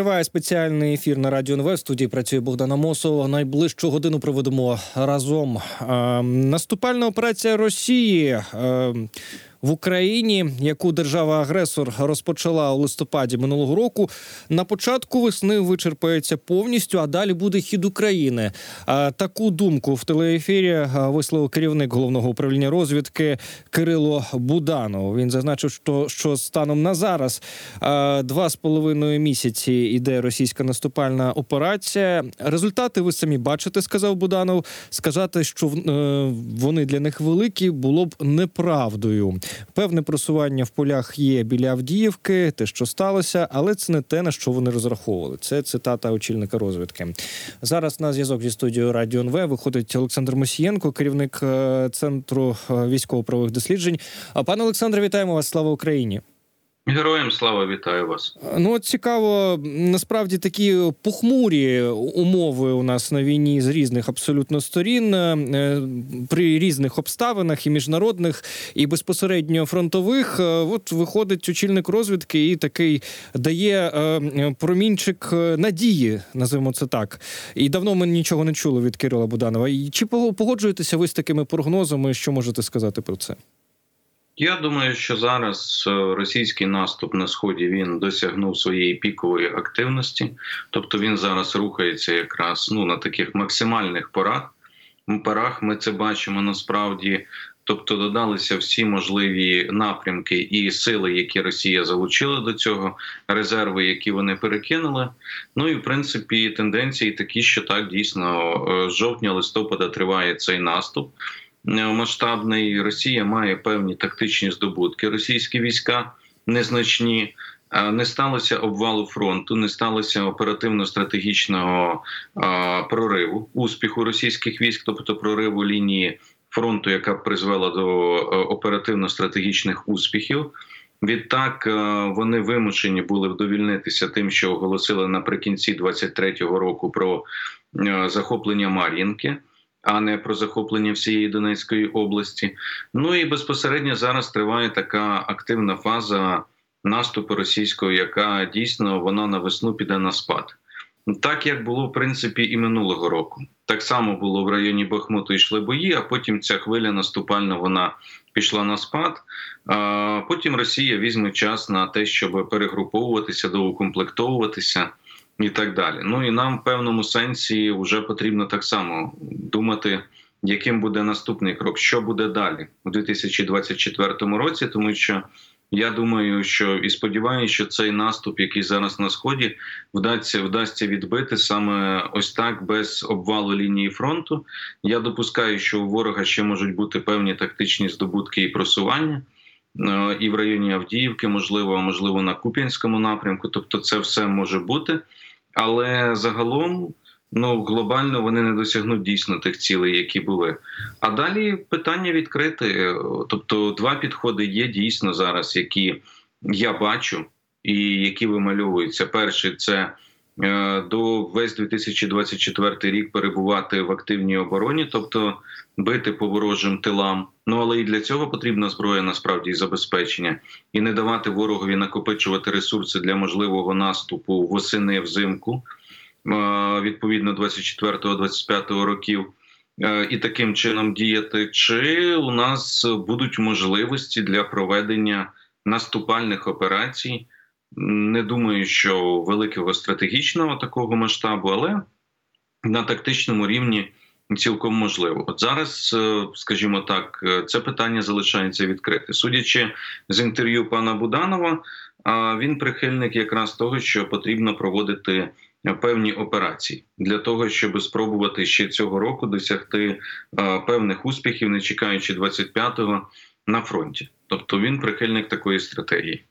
Триває спеціальний ефір на радіо НВ. В студії працює Богдана Мосова. Найближчу годину проведемо разом. Е, наступальна операція Росії. В Україні, яку держава-агресор розпочала у листопаді минулого року, на початку весни вичерпається повністю, а далі буде хід України. Таку думку в телеефірі висловив керівник головного управління розвідки Кирило Буданов. Він зазначив, що що станом на зараз два з половиною місяці іде російська наступальна операція. Результати ви самі бачите, сказав Буданов. Сказати, що е, вони для них великі, було б неправдою. Певне просування в полях є біля Авдіївки, те, що сталося, але це не те, на що вони розраховували. Це цитата очільника розвідки. Зараз на зв'язок зі студією Радіо НВ виходить Олександр Мосієнко, керівник е, центру е, військово-правових досліджень. А пане Олександре, вітаємо вас! Слава Україні! Героям слава вітаю вас. Ну от цікаво, насправді такі похмурі умови у нас на війні з різних абсолютно сторін е, при різних обставинах і міжнародних, і безпосередньо фронтових. Е, от виходить очільник розвідки і такий дає е, промінчик надії, називаємо це так. І давно ми нічого не чули від Кирила Буданова. Чи погоджуєтеся ви з такими прогнозами? Що можете сказати про це? Я думаю, що зараз е, російський наступ на сході він досягнув своєї пікової активності, тобто він зараз рухається якраз ну на таких максимальних порах. Парах ми це бачимо насправді. Тобто додалися всі можливі напрямки і сили, які Росія залучила до цього, резерви, які вони перекинули. Ну і в принципі тенденції такі, що так дійсно е, з жовтня-листопада триває цей наступ. Е, масштабний. Росія має певні тактичні здобутки. Російські війська незначні. Е, не сталося обвалу фронту, не сталося оперативно-стратегічного прориву успіху російських військ, тобто прориву лінії фронту, яка призвела до е, оперативно-стратегічних успіхів. Відтак вони вимушені були вдовільнитися тим, що оголосили наприкінці 23-го року про захоплення Мар'їнки а не про захоплення всієї Донецької області. Ну і безпосередньо зараз триває така активна фаза наступу російського, яка дійсно вона на весну піде на спад. Так як було в принципі і минулого року, так само було в районі Бахмуту йшли бої, а потім ця хвиля наступальна вона пішла на спад. Потім Росія візьме час на те, щоб перегруповуватися, доукомплектовуватися і так далі. Ну і нам в певному сенсі вже потрібно так само думати, яким буде наступний крок, що буде далі у 2024 році, тому що. Я думаю, що і сподіваюся, що цей наступ, який зараз на сході, вдасться вдасться відбити саме ось так без обвалу лінії фронту. Я допускаю, що у ворога ще можуть бути певні тактичні здобутки і просування е, і в районі Авдіївки, можливо, можливо, на Куп'янському напрямку. Тобто, це все може бути але загалом ну глобально вони не досягнуть дійсно тих цілей, які були. А далі питання відкрите. Тобто, два підходи є дійсно зараз, які я бачу, і які вимальовуються. Перший це до весь 2024 рік перебувати в активній обороні, тобто бити по ворожим тилам. Ну але і для цього потрібна зброя насправді і забезпечення, і не давати ворогові накопичувати ресурси для можливого наступу восени взимку відповідно 24-25 років. Е, і таким чином діяти, чи у нас будуть можливості для проведення наступальних операцій? Не думаю, що великого стратегічного такого масштабу, але на тактичному рівні Цілком можливо, от зараз, е, скажімо так, е, це питання залишається відкрите. Судячи з інтерв'ю пана Буданова, він прихильник якраз того, що потрібно проводити певні операції для того, щоб спробувати ще цього року досягти певних успіхів, не чекаючи 25-го на фронті. Тобто він прихильник такої стратегії.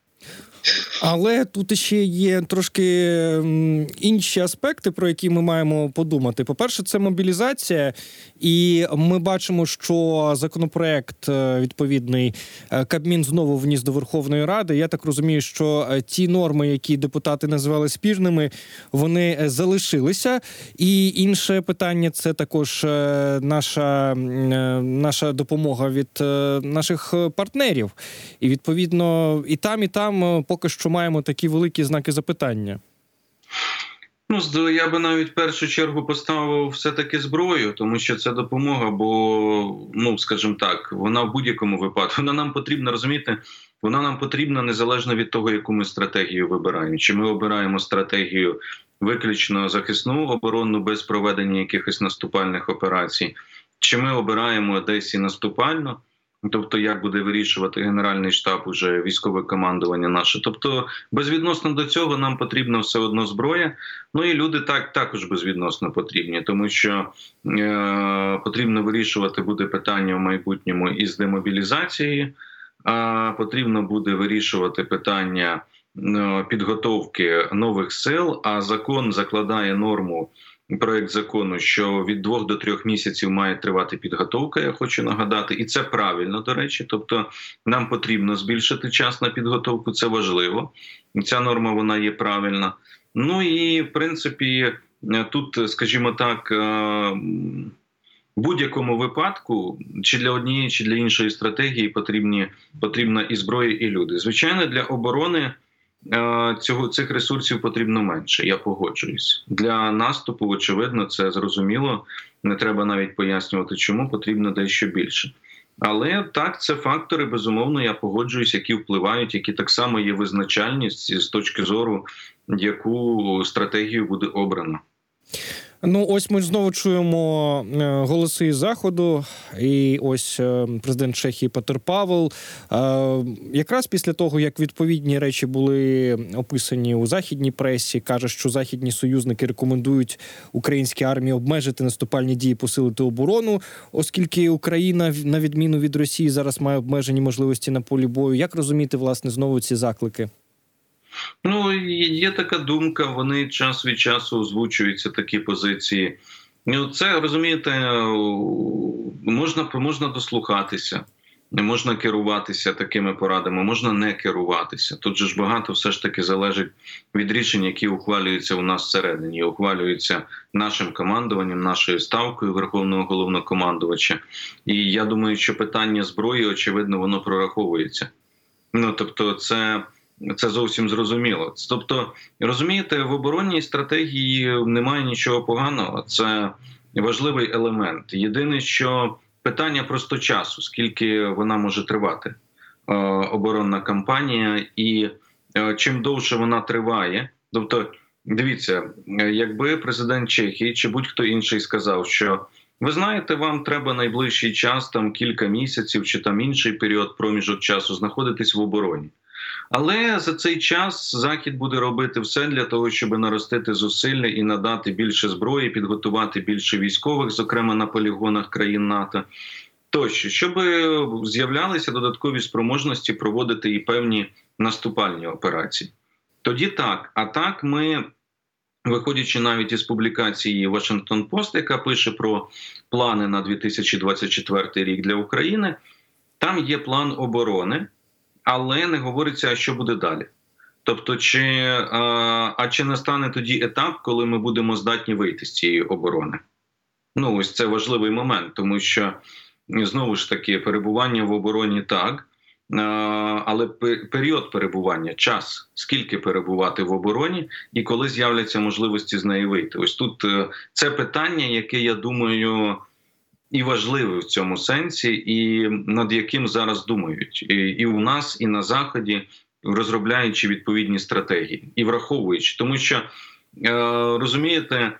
Але тут ще є трошки інші аспекти, про які ми маємо подумати. По-перше, це мобілізація, і ми бачимо, що законопроект е, відповідний е, Кабмін знову вніс до Верховної Ради. Я так розумію, що е, ті норми, які депутати називали спірними, вони залишилися. І інше питання це також наша, наша допомога від наших партнерів. І відповідно, і там, і там поки що маємо такі великі знаки запитання. Ну, я би навіть в першу чергу поставив все-таки зброю, тому що це допомога, бо, ну скажімо так, вона в будь-якому випадку вона нам потрібна, розумієте, вона нам потрібна незалежно від того, яку ми стратегію вибираємо. Чи ми обираємо стратегію виключно захисну оборонну без проведення якихось наступальних операцій, чи ми обираємо десь і наступально. Тобто, як буде вирішувати Генеральний штаб, уже військове командування наше. Тобто, безвідносно до цього нам потрібна все одно зброя. Ну і люди так також безвідносно потрібні, тому що е, потрібно вирішувати буде питання в майбутньому із демобілізації, а потрібно буде вирішувати питання підготовки нових сил. А закон закладає норму проект закону, що від двох до трьох місяців має тривати підготовка. Я хочу нагадати, і це правильно до речі. Тобто, нам потрібно збільшити час на підготовку. Це важливо. Ця норма вона є правильна. Ну і в принципі, тут, скажімо так. Е, будь-якому випадку, чи для однієї, чи для іншої стратегії потрібні потрібна і зброя, і люди. Звичайно, для оборони Е, цього цих ресурсів потрібно менше. Я погоджуюсь для наступу. Очевидно, це зрозуміло. Не треба навіть пояснювати, чому потрібно дещо більше. Але так, це фактори, безумовно, я погоджуюсь, які впливають, які так само є визначальність з точки зору, яку стратегію буде обрано. Ну, ось ми знову чуємо е, голоси із заходу, і ось е, президент Чехії Петер Павел. Е, якраз після того, як відповідні речі були описані у західній пресі, каже, що західні союзники рекомендують українській армії обмежити наступальні дії, посилити оборону, оскільки Україна, на відміну від Росії, зараз має обмежені можливості на полі бою. Як розуміти власне знову ці заклики? Ну є така думка. Вони час від часу озвучуються такі позиції. Ну, це розумієте, можна можна дослухатися, не можна керуватися такими порадами, можна не керуватися. Тут же ж багато все ж таки залежить від рішень, які ухвалюються у нас всередині, ухвалюються нашим командуванням, нашою ставкою верховного головнокомандувача. І я думаю, що питання зброї, очевидно, воно прораховується. Ну тобто, це. Це зовсім зрозуміло. Тобто, розумієте, в оборонній стратегії немає нічого поганого. Це важливий елемент. Єдине, що питання просто часу, скільки вона може тривати, е, оборонна кампанія, і е, чим довше вона триває, тобто, дивіться, якби президент Чехії чи будь-хто інший сказав, що ви знаєте, вам треба найближчий час, там кілька місяців чи там інший період проміжок часу знаходитись в обороні. Але за цей час захід буде робити все для того, щоб наростити зусилля і надати більше зброї, підготувати більше військових, зокрема на полігонах країн НАТО. Тощо, щоб з'являлися додаткові спроможності проводити і певні наступальні операції. Тоді так, а так ми, виходячи навіть із публікації Вашингтон Пост, яка пише про плани на 2024 рік для України, там є план оборони але не говориться, що буде далі. Тобто, чи а, а чи настане тоді етап, коли ми будемо здатні вийти з цієї оборони? Ну, ось це важливий момент, тому що знову ж таки перебування в обороні так, але період перебування, час, скільки перебувати в обороні, і коли з'являться можливості з неї вийти. Ось тут е, це питання, яке я думаю і важливий в цьому сенсі, і над яким зараз думають і, і у нас, і на заході, розробляючи відповідні стратегії і враховуючи, тому що е, розумієте.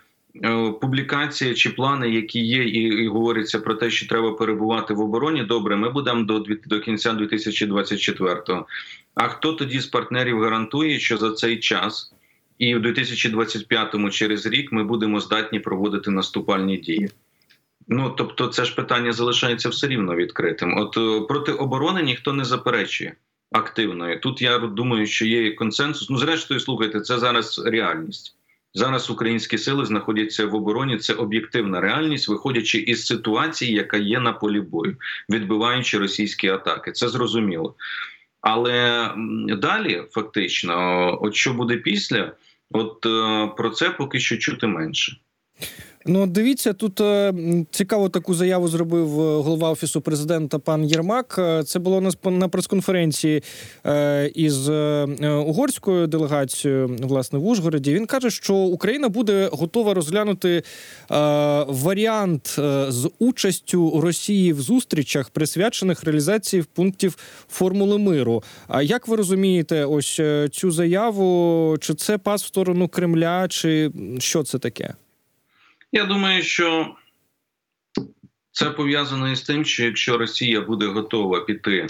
Е, публікація чи плани, які є, і, і говориться про те, що треба перебувати в обороні. Добре, ми будемо до до кінця 2024-го. А хто тоді з партнерів гарантує, що за цей час і в 2025-му через рік ми будемо здатні проводити наступальні дії? Ну тобто, це ж питання залишається все рівно відкритим. От е, проти оборони ніхто не заперечує активної. Тут я думаю, що є консенсус. Ну, зрештою, слухайте, це зараз реальність. Зараз українські сили знаходяться в обороні. Це об'єктивна реальність, виходячи із ситуації, яка є на полі бою, відбиваючи російські атаки. Це зрозуміло. Але далі, фактично, от що буде після, от е, про це поки що чути менше. Ну, дивіться, тут е, цікаво таку заяву зробив е, голова офісу президента пан Єрмак. Е, це було на прес-конференції із угорською делегацією, власне, в Ужгороді. Він каже, що Україна буде готова розглянути варіант з участю Росії в зустрічах, присвячених реалізації пунктів формули миру. А як ви розумієте, ось цю заяву? Чи це пас в сторону Кремля, чи що це таке? Я думаю, що це пов'язано із тим, що якщо Росія буде готова піти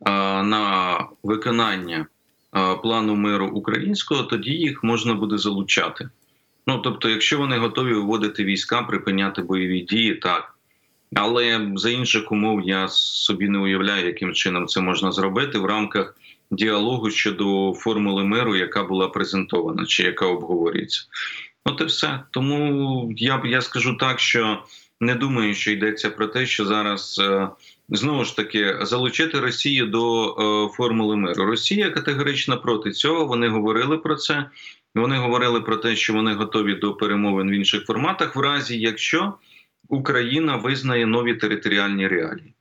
а, на виконання а, плану миру українського, тоді їх можна буде залучати. Ну тобто, якщо вони готові виводити війська, припиняти бойові дії, так. Але за інших умов я собі не уявляю, яким чином це можна зробити в рамках діалогу щодо формули миру, яка була презентована чи яка обговорюється. От і все. Тому я я скажу так, що не думаю, що йдеться про те, що зараз е, знову ж таки залучити Росію до е, формули миру. Росія категорично проти цього. Вони говорили про це. Вони говорили про те, що вони готові до перемовин в інших форматах, в разі якщо Україна визнає нові територіальні реалії.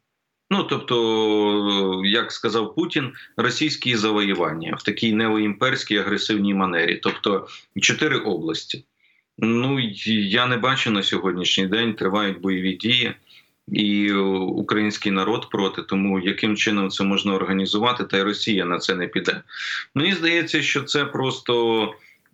Ну тобто, як сказав Путін, російські завоювання в такій неоімперській агресивній манері, тобто чотири області. Ну я не бачу на сьогоднішній день тривають бойові дії, і український народ проти. Тому яким чином це можна організувати, та й Росія на це не піде. Мені здається, що це просто,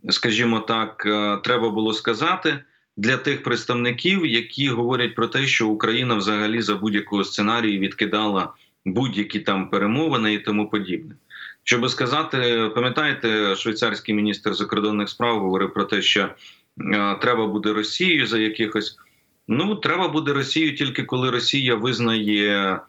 скажімо так, е, треба було сказати. Для тих представників, які говорять про те, що Україна взагалі за будь-якого сценарію відкидала будь-які там перемовини і тому подібне. Щоб сказати, пам'ятаєте, швейцарський міністр закордонних справ говорив про те, що треба буде Росією за якихось. Ну треба буде Росію тільки коли Росія визнає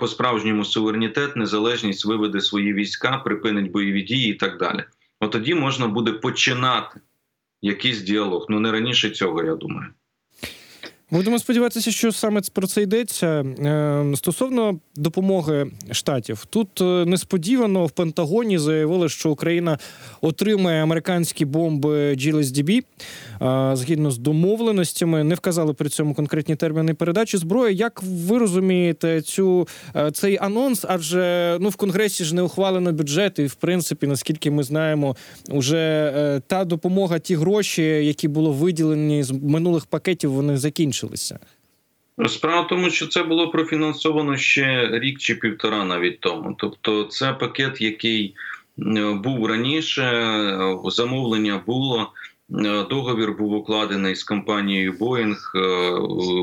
по справжньому суверенітет, незалежність, виведе свої війська, припинить бойові дії і так далі. От тоді можна буде починати якийсь діалог. Ну не раніше цього, я думаю. Будемо сподіватися, що саме про це йдеться е, стосовно допомоги штатів. Тут е, несподівано в Пентагоні заявили, що Україна отримає американські бомби GLSDB е, згідно з домовленостями. Не вказали при цьому конкретні терміни передачі зброї. Як ви розумієте цю цей анонс? Адже ну в конгресі ж не ухвалено бюджет, і в принципі, наскільки ми знаємо, уже та допомога, ті гроші, які було виділені з минулих пакетів, вони закінчені закінчилися? Справа в тому, що це було профінансовано ще рік чи півтора навіть тому. Тобто, це пакет, який був раніше, замовлення було. Договір був укладений з компанією Boeing,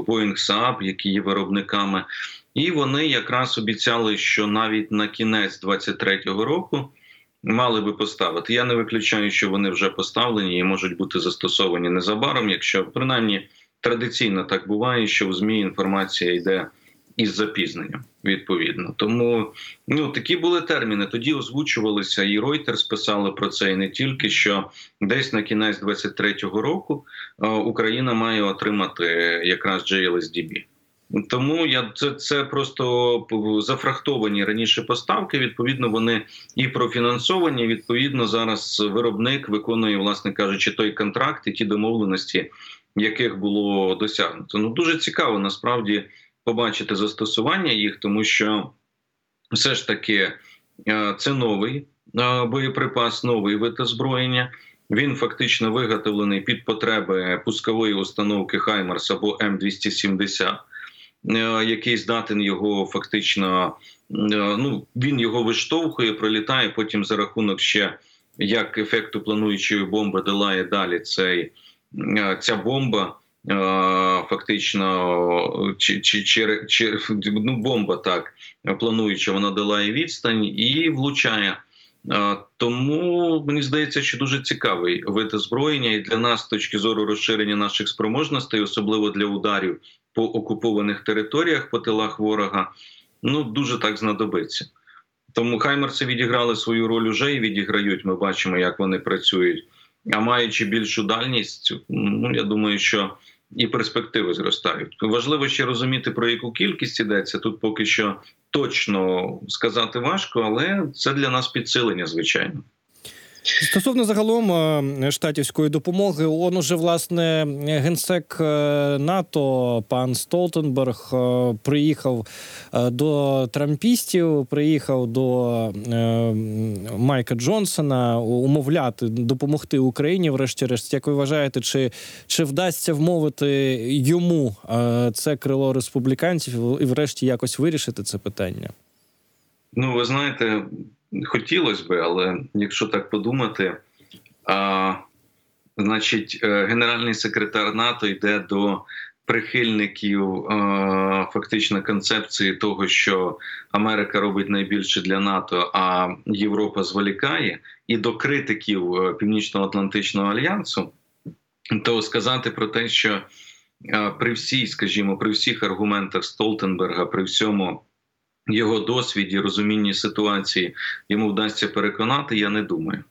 Boeing Saab, які є виробниками, і вони якраз обіцяли, що навіть на кінець 23-го року мали би поставити. Я не виключаю, що вони вже поставлені і можуть бути застосовані незабаром, якщо принаймні традиційно так буває, що в змі інформація йде із запізненням. Відповідно, тому ну такі були терміни. Тоді озвучувалися, і Reuters писали про це, і не тільки що десь на кінець 23-го року Україна має отримати якраз JLSDB. Тому я це це просто зафрахтовані раніше поставки. Відповідно, вони і профінансовані. Відповідно, зараз виробник виконує, власне кажучи, той контракт і ті домовленості, яких було досягнуто. Ну дуже цікаво насправді побачити застосування їх, тому що все ж таки е, це новий е, боєприпас, новий вид озброєння. Він фактично виготовлений під потреби пускової установки Хаймарс або М270, е, який здатен його фактично. Ну він його виштовхує, пролітає. Потім за рахунок ще як ефекту плануючої бомби долає далі цей ця бомба. Е, фактично, чи чи, чи, чи ну, бомба так плануюча, вона долає відстань і влучає. Е, тому мені здається, що дуже цікавий вид озброєння, і для нас, з точки зору розширення наших спроможностей, особливо для ударів по окупованих територіях по тилах ворога, ну дуже так знадобиться. Тому хаймерси відіграли свою роль уже і відіграють. Ми бачимо, як вони працюють. А маючи більшу дальність, ну я думаю, що і перспективи зростають. Важливо ще розуміти про яку кількість ідеться. Тут поки що точно сказати важко, але це для нас підсилення, звичайно. Стосовно загалом е, штатівської допомоги, он уже власне генсек е, НАТО пан Столтенберг е, приїхав до трампістів, приїхав до Майка Джонсона умовляти допомогти Україні. Врешті-решт, як ви вважаєте, чи, чи вдасться вмовити йому це крило республіканців і, врешті, якось вирішити це питання? Ну, ви знаєте, хотілося би, але якщо так подумати, а, значить, е, генеральний секретар НАТО йде до прихильників а, фактично концепції того, що Америка робить найбільше для НАТО, а Європа зволікає, і до критиків е, Північно-Атлантичного альянсу, то сказати про те, що при всій, скажімо, при всіх аргументах Столтенберга, при всьому його досвіді, розумінні ситуації йому вдасться переконати, я не думаю.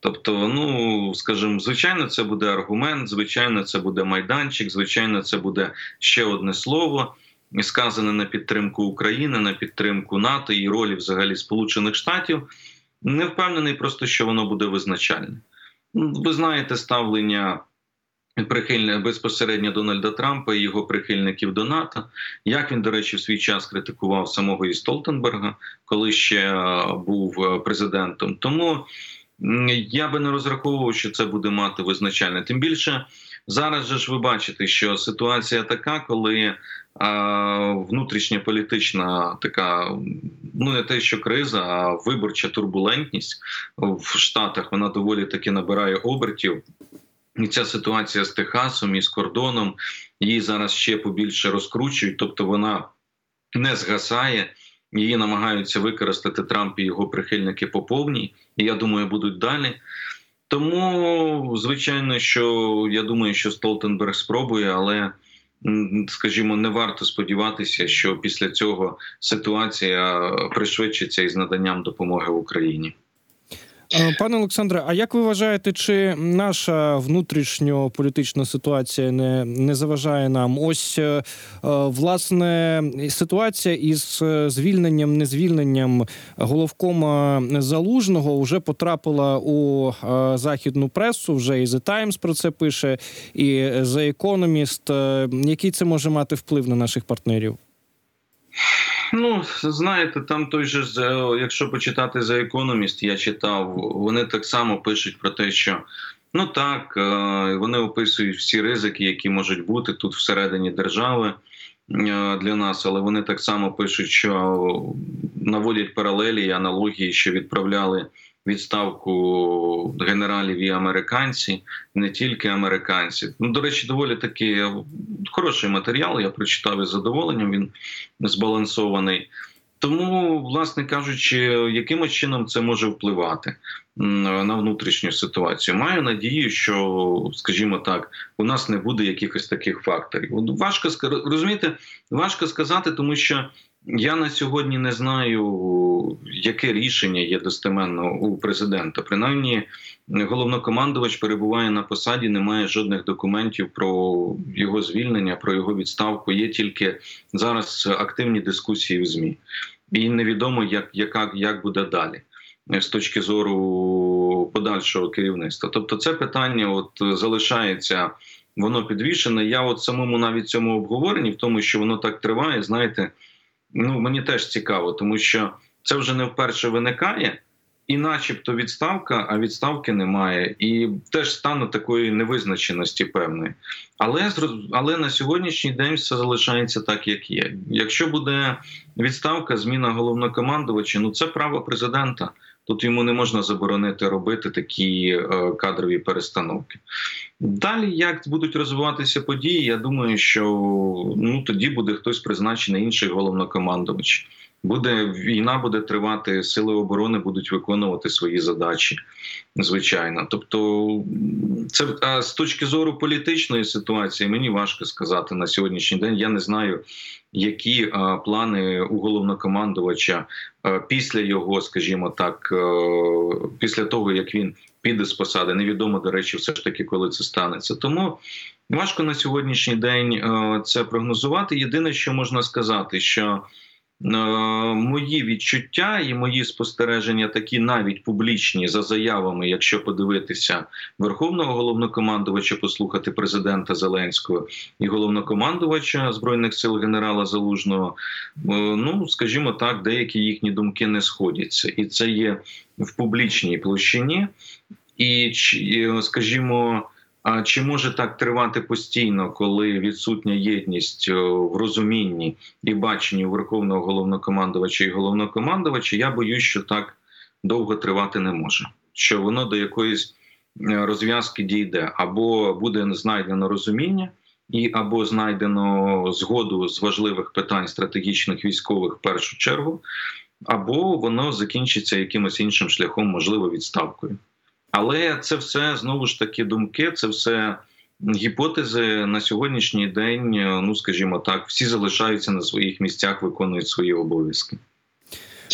Тобто, ну скажімо, звичайно, це буде аргумент, звичайно, це буде майданчик, звичайно, це буде ще одне слово, сказане на підтримку України, на підтримку НАТО і ролі взагалі Сполучених Штатів. Не впевнений, просто що воно буде визначальне. Ви знаєте ставлення прихильне безпосередньо Дональда Трампа і його прихильників до НАТО. Як він, до речі, в свій час критикував самого і Столтенберга, коли ще е, був е, президентом. Тому я би не розраховував, що це буде мати визначальне. Тим більше зараз же ж ви бачите, що ситуація така, коли а, внутрішня політична така, ну не те, що криза, а виборча турбулентність в Штатах вона доволі таки набирає обертів. І ця ситуація з Техасом і з кордоном її зараз ще побільше розкручують, тобто вона не згасає. Її намагаються використати Трамп і його прихильники по повній, і я думаю, будуть далі. Тому, звичайно, що я думаю, що Столтенберг спробує, але скажімо, не варто сподіватися, що після цього ситуація пришвидшиться із наданням допомоги Україні. Е, пане Олександре, а як ви вважаєте, чи наша внутрішньополітична ситуація не не заважає нам? Ось е, е, власне ситуація із звільненням, незвільненням головкома залужного вже потрапила у західну пресу. Вже і The Times про це пише, і The Economist. Який це може мати вплив на наших партнерів? Ну, знаєте, там той же якщо почитати за економіст, я читав, вони так само пишуть про те, що ну так, е, вони описують всі ризики, які можуть бути тут всередині держави е, для нас, але вони так само пишуть, що наводять паралелі і аналогії, що відправляли відставку генералів і американці, не тільки американці. Ну, до речі, доволі таки хороший матеріал. Я прочитав із задоволенням. Він збалансований. Тому, власне кажучи, якимось чином це може впливати на внутрішню ситуацію. Маю надію, що, скажімо так, у нас не буде якихось таких факторів. Важко розумієте, важко сказати, тому що я на сьогодні не знаю, яке рішення є достеменно у президента. Принаймні, головнокомандувач перебуває на посаді, немає жодних документів про його звільнення, про його відставку. Є тільки зараз активні дискусії в змі, і невідомо, як, яка, як буде далі. З точки зору подальшого керівництва, тобто це питання, от залишається воно підвішене. Я от самому навіть цьому обговоренні, в тому, що воно так триває, знаєте, ну мені теж цікаво, тому що це вже не вперше виникає, і, начебто, відставка, а відставки немає, і теж стане такої невизначеності певної. Але але на сьогоднішній день все залишається так, як є. Якщо буде відставка, зміна головнокомандувача, ну це право президента. Тут йому не можна заборонити робити такі е, кадрові перестановки. Далі, як будуть розвиватися події, я думаю, що ну тоді буде хтось призначений інший головнокомандувач. Буде війна, буде тривати, сили оборони будуть виконувати свої задачі, звичайно. Тобто, це а з точки зору політичної ситуації мені важко сказати на сьогоднішній день. Я не знаю, які а, плани у головнокомандувача після його, скажімо так, після того як він піде з посади. Невідомо до речі, все ж таки, коли це станеться. Тому важко на сьогоднішній день це прогнозувати. Єдине, що можна сказати, що мої відчуття і мої спостереження такі навіть публічні за заявами, якщо подивитися верховного головнокомандувача, послухати президента Зеленського і головнокомандувача збройних сил генерала Залужного, е, ну скажімо так, деякі їхні думки не сходяться, і це є в публічній площині. І е, скажімо, а чи може так тривати постійно, коли відсутня єдність е, в розумінні і баченні верховного головнокомандувача і головнокомандувача? Я боюсь, що так довго тривати не може. Що воно до якоїсь е, розв'язки дійде, або буде знайдено розуміння, і або знайдено згоду з важливих питань стратегічних військових в першу чергу, або воно закінчиться якимось іншим шляхом, можливо, відставкою. Але це все знову ж таки думки, це все гіпотези на сьогоднішній день. Ну скажімо так, всі залишаються на своїх місцях, виконують свої обов'язки.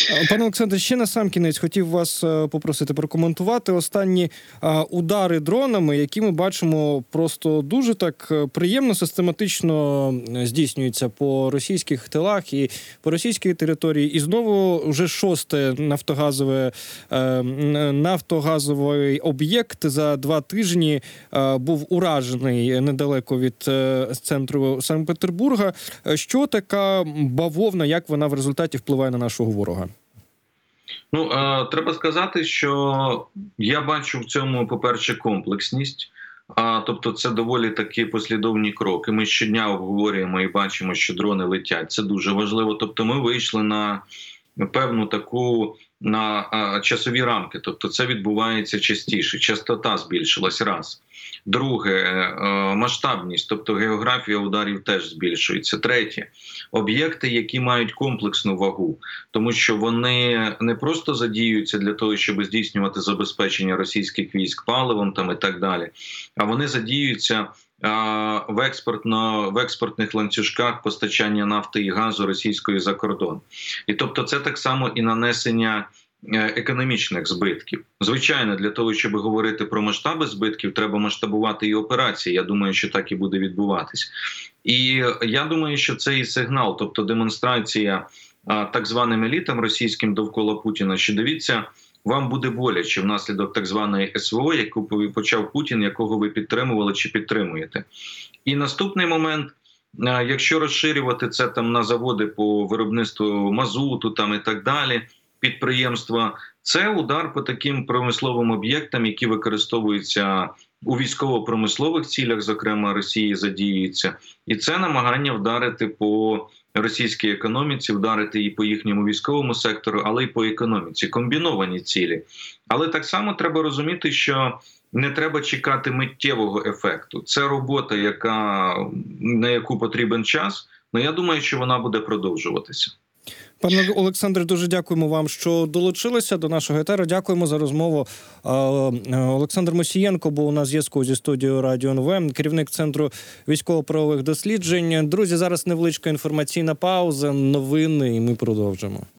Е, Пане Олександре, ще на сам кінець хотів вас е, попросити прокоментувати останні е, удари дронами, які ми бачимо просто дуже так приємно, систематично здійснюються по російських тилах і по російській території. І знову вже шосте нафтогазове нафтогазовий об'єкт за два тижні був уражений недалеко від центру Санкт-Петербурга. Що така бавовна, як вона в результаті впливає на нашого ворога? Ну е, треба сказати, що я бачу в цьому, по-перше, комплексність. А тобто, це доволі такі послідовні кроки. Ми щодня обговорюємо і бачимо, що дрони летять. Це дуже важливо. Тобто, ми вийшли на певну таку на а, часові рамки. Тобто, це відбувається частіше. Частота збільшилась раз. Друге, е, масштабність, тобто географія ударів теж збільшується. Третє об'єкти, які мають комплексну вагу, тому що вони не просто задіюються для того, щоб здійснювати забезпечення російських військ паливом там і так далі, а вони задіюються. В експортно в експортних ланцюжках постачання нафти і газу російської за кордон, і тобто, це так само і нанесення економічних збитків. Звичайно, для того, щоб говорити про масштаби збитків, треба масштабувати і операції. Я думаю, що так і буде відбуватись. І я думаю, що це і сигнал, тобто демонстрація так званим елітам російським довкола Путіна. Що дивіться, вам буде боляче внаслідок так званої СВО, яку почав Путін, якого ви підтримували чи підтримуєте. І наступний момент. Якщо розширювати це там на заводи по виробництву мазуту, там і так далі, підприємства, це удар по таким промисловим об'єктам, які використовуються у військово-промислових цілях, зокрема Росії, задіюються, і це намагання вдарити по російській економіці, вдарити і по їхньому військовому сектору, але й по економіці. Комбіновані цілі. Але так само треба розуміти, що не треба чекати миттєвого ефекту. Це робота, яка на яку потрібен час. Ну я думаю, що вона буде продовжуватися. Пане Олександре, дуже дякуємо вам, що долучилися до нашого етеру. Дякуємо за розмову. Е, Олександр Мосієнко був на зв'язку зі студією Радіо НВ, керівник центру військово-правових досліджень. Друзі, зараз невеличка інформаційна пауза, новини, і ми продовжимо.